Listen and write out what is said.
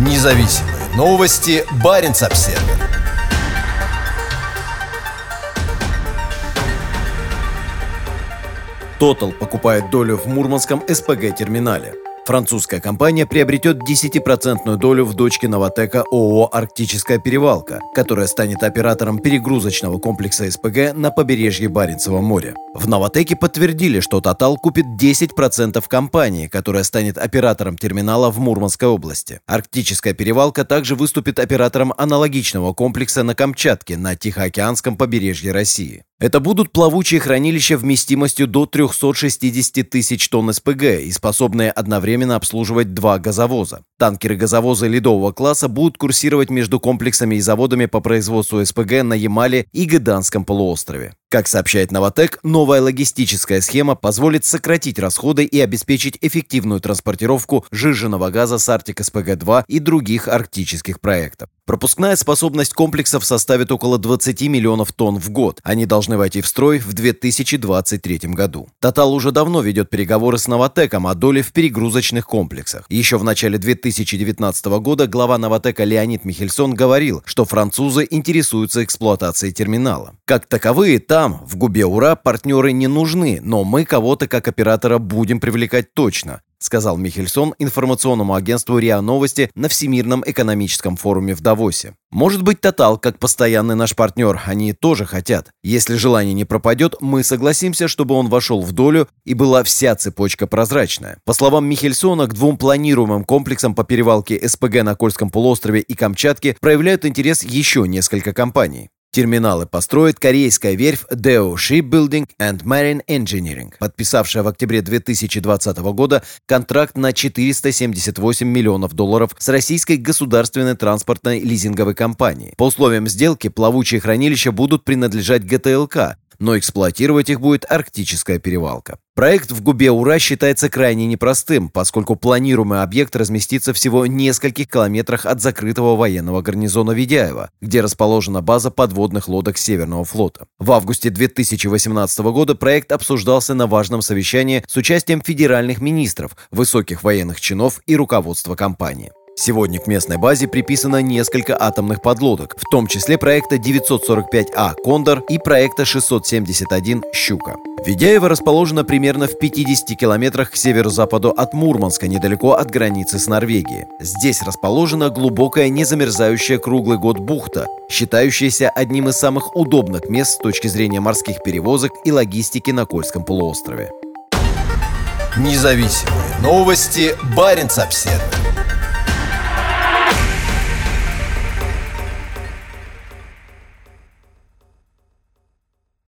Независимые новости. Барин обсерва Total покупает долю в Мурманском СПГ-терминале. Французская компания приобретет 10% долю в дочке Новотека ООО «Арктическая перевалка», которая станет оператором перегрузочного комплекса СПГ на побережье Баренцева моря. В Новотеке подтвердили, что Total купит 10% компании, которая станет оператором терминала в Мурманской области. Арктическая перевалка также выступит оператором аналогичного комплекса на Камчатке на Тихоокеанском побережье России. Это будут плавучие хранилища вместимостью до 360 тысяч тонн СПГ и способные одновременно обслуживать два газовоза. Танкеры-газовозы ледового класса будут курсировать между комплексами и заводами по производству СПГ на Ямале и Гыданском полуострове. Как сообщает Новотек, новая логистическая схема позволит сократить расходы и обеспечить эффективную транспортировку жиженного газа с Арктик СПГ-2 и других арктических проектов. Пропускная способность комплексов составит около 20 миллионов тонн в год. Они должны войти в строй в 2023 году. Тотал уже давно ведет переговоры с Новотеком о доле в перегрузочных комплексах. Еще в начале 2019 года глава Новотека Леонид Михельсон говорил, что французы интересуются эксплуатацией терминала. Как таковые, там, в Губе Ура, партнеры не нужны, но мы кого-то как оператора будем привлекать точно сказал Михельсон информационному агентству РИА Новости на Всемирном экономическом форуме в Давосе. Может быть, Тотал, как постоянный наш партнер, они тоже хотят. Если желание не пропадет, мы согласимся, чтобы он вошел в долю и была вся цепочка прозрачная. По словам Михельсона, к двум планируемым комплексам по перевалке СПГ на Кольском полуострове и Камчатке проявляют интерес еще несколько компаний. Терминалы построит корейская верфь Deo Shipbuilding and Marine Engineering, подписавшая в октябре 2020 года контракт на 478 миллионов долларов с российской государственной транспортной лизинговой компанией. По условиям сделки плавучие хранилища будут принадлежать ГТЛК, но эксплуатировать их будет арктическая перевалка. Проект в Губе Ура считается крайне непростым, поскольку планируемый объект разместится всего в нескольких километрах от закрытого военного гарнизона Ведяева, где расположена база подводных лодок Северного флота. В августе 2018 года проект обсуждался на важном совещании с участием федеральных министров, высоких военных чинов и руководства компании. Сегодня к местной базе приписано несколько атомных подлодок, в том числе проекта 945А «Кондор» и проекта 671 «Щука». Ведяево расположено примерно в 50 километрах к северо-западу от Мурманска, недалеко от границы с Норвегией. Здесь расположена глубокая незамерзающая круглый год бухта, считающаяся одним из самых удобных мест с точки зрения морских перевозок и логистики на Кольском полуострове. Независимые новости. Барин обседный.